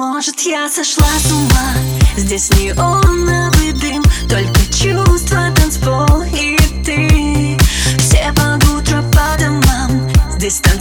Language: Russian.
может я сошла с ума. Здесь не неоновый а дым Только чувства, танцпол и ты. Все под утро по домам Здесь танцпол